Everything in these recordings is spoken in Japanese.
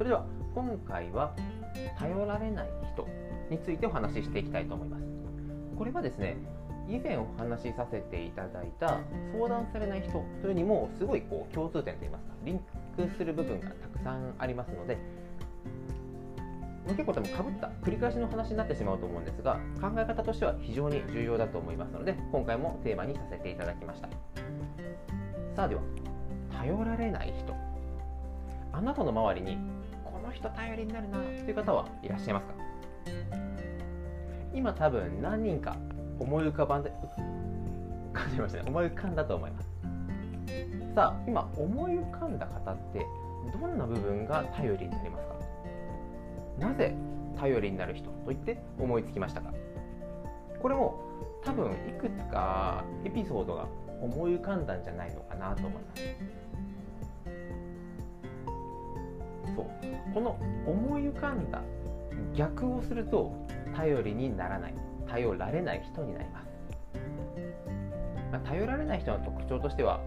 それでは今回は頼られない人についてお話ししていきたいと思います。これはですね以前お話しさせていただいた相談されない人というにもすごいこう共通点といいますかリンクする部分がたくさんありますので結構多分かぶった繰り返しの話になってしまうと思うんですが考え方としては非常に重要だと思いますので今回もテーマにさせていただきました。さあでは頼られない人。あなたの周りにの人頼りになるなという方はいらっしゃいますか？今多分何人か思い浮かばんで感じましたね。思い浮かんだと思います。さあ今思い浮かんだ方ってどんな部分が頼りになりますか？なぜ頼りになる人と言って思いつきましたか？これも多分いくつかエピソードが思い浮かんだんじゃないのかなと思います。この思い浮かんだ逆をすると頼りにならない頼られない人になります、まあ、頼られない人の特徴としては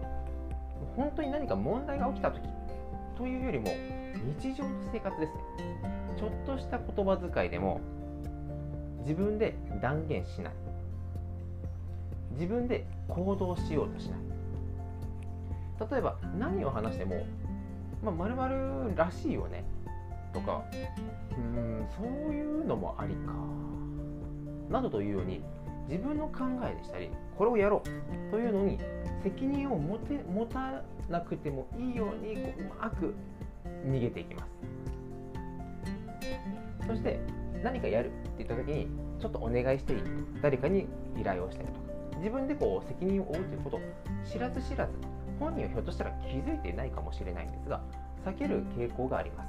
本当に何か問題が起きた時というよりも日常の生活ですね。ちょっとした言葉遣いでも自分で断言しない。自分で行動しようとしない。例えば何を話しても「まるまるらしいよね」とか「うんそういうのもありか」などというように自分の考えでしたりこれをやろうというのに責任を持て持たなくてもいいようにこううまく逃げていきます。そして何かやるって言った時にちょっとお願いしていい誰かに依頼をしたりとか。自分でこう責任を負うということを知らず知らず本人はひょっとしたら気づいていないかもしれないんですが避ける傾向があります、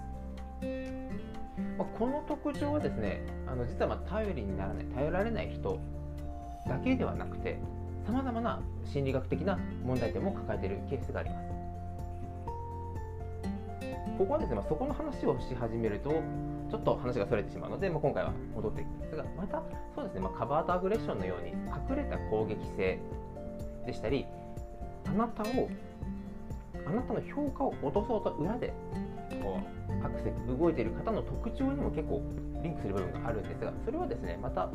まあ、この特徴はですねあの実はま頼りにならない頼られない人だけではなくてさまざまな心理学的な問題点も抱えているケースがあります。ここはですね、まあ、そこの話をし始めるとちょっと話がそれてしまうので、まあ、今回は戻っていくんですがまたそうですね、まあ、カバートアグレッションのように隠れた攻撃性でしたりあなたをあなたの評価を落とそうと裏でこうアクセス動いている方の特徴にも結構リンクする部分があるんですがそれはですねまた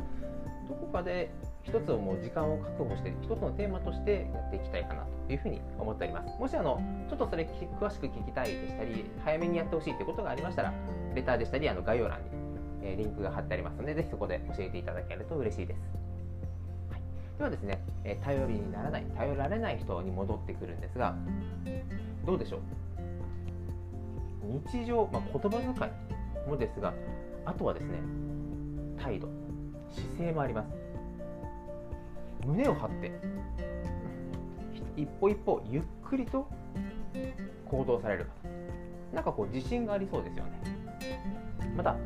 どこかで一つをもう時間を確保して一つのテーマとしてやっていきたいかなというふうに思っております。もしあのちょっとそれ詳しく聞きたいでしたり早めにやってほしいということがありましたらレターでしたりあの概要欄に、えリンクが貼ってありますのでぜひそこで教えていただけると嬉しいです、はい、ではですね、え頼りにならない頼られない人に戻ってくるんですがどうでしょう？日常、まあ、言葉遣いもですがあとはですね態度姿勢もあります。胸を張って一歩一歩ゆっくりと行動される方。なんかこう自信がありそうですよね。また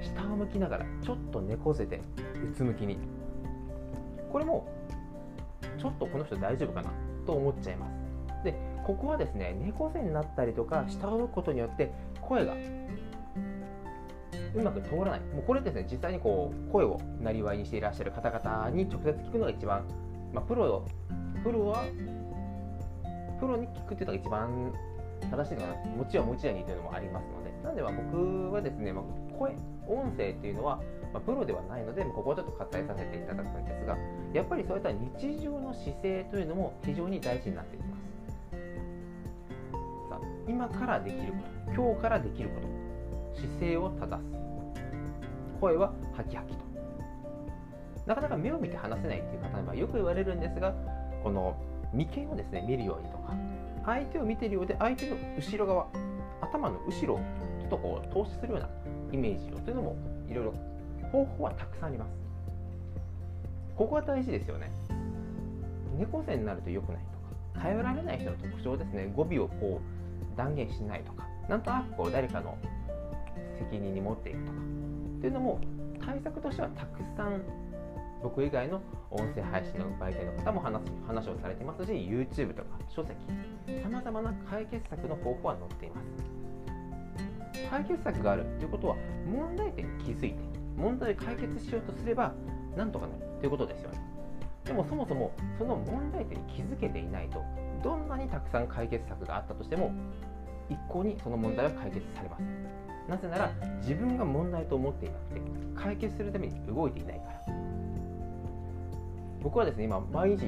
下を向きながらちょっと猫背でうつむきに。これもちょっとこの人大丈夫かなと思っちゃいます。でここはですね猫背になったりとか下を向くことによって声がうまく通らない。もうこれですね実際にこう声をなりわいにしていらっしゃる方々に直接聞くのが一番、まあ、プロプロはプロに聞くっていうのが一番正しいのかな。もちろんもちろんにというのもありますので。なのでまあ僕はですね、まあ、声音声っていうのは、まあ、プロではないのでここをちょっと割愛させていただくんですがやっぱりそういった日常の姿勢というのも非常に大事になってきます今からできること今日からできること姿勢を正す声はハキハキとなかなか目を見て話せないっていう方にはよく言われるんですがこの眉間をですね見るようにとか相手を見てるようで相手の後ろ側頭の後ろをちょっとこう投資するようなイメージをというのもいろいろ方法はたくさんありますここが大事ですよね猫背になると良くないとか頼られない人の特徴ですね語尾をこう断言しないとかなんとなくこう誰かの責任に持っていくとかっていうのも対策としてはたくさん僕以外の音声配信の媒体の方も話話をされてますし YouTube とか書籍さまざまな解決策の方法は載っています。解決策があるということは問題点に気づいて問題を解決しようとすればなんとかなるということですよね。でもそもそもその問題点に気づけていないとどんなにたくさん解決策があったとしても一向にその問題は解決されません。なぜなら自分が問題と思っていなくて解決するために動いていないから。僕はですね今毎日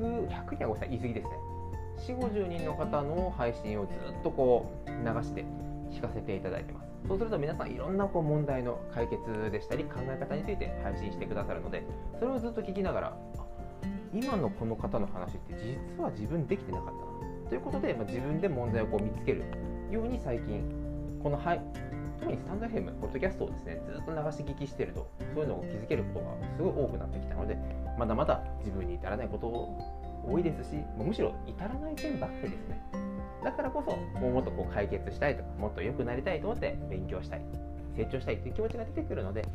100, 100人はごめんなさい言い過ぎですね。4 5 0人の方の配信をずっとこう流して聞かせていただいてます。そうすると皆さんいろんなこう問題の解決でしたり考え方について配信してくださるのでそれをずっと聞きながらあ今のこの方の話って実は自分できてなかったなということで、まあ、自分で問題をこう見つけるように最近この、はい、特にスタンド FM、ポッドキャストをですねずっと流し聞きしてるとそういうのを気づけることがすごい多くなってきたのでまだまだ自分に至らないこと多いですしむしろ至らない点ばっかりですね。だからこそもうもっとこう解決したいとかもっと良くなりたいと思って勉強したい成長したいという気持ちが出てくるので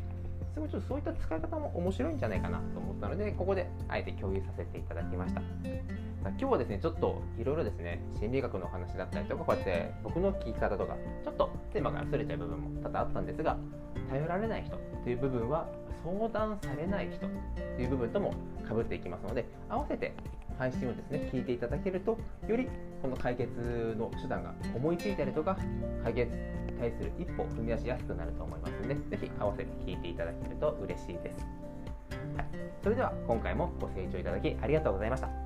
すごいちょっとそういった使い方も面白いんじゃないかなと思ったのでここであえて共有させていただきました。今日はですねちょっといろいろですね心理学の話だったりとかこうやって僕の聞き方とかちょっとテーマがずれちゃう部分も多々あったんですが頼られない人という部分は相談されない人という部分ともかぶっていきますので合わせて配信をですね聞いていただけるとよりこの解決の手段が思いついたりとか解決対する一歩踏み出しやすくなると思いますので是非合わせて聞いていただけると嬉しいです、はい、それでは今回もご清聴いただきありがとうございました。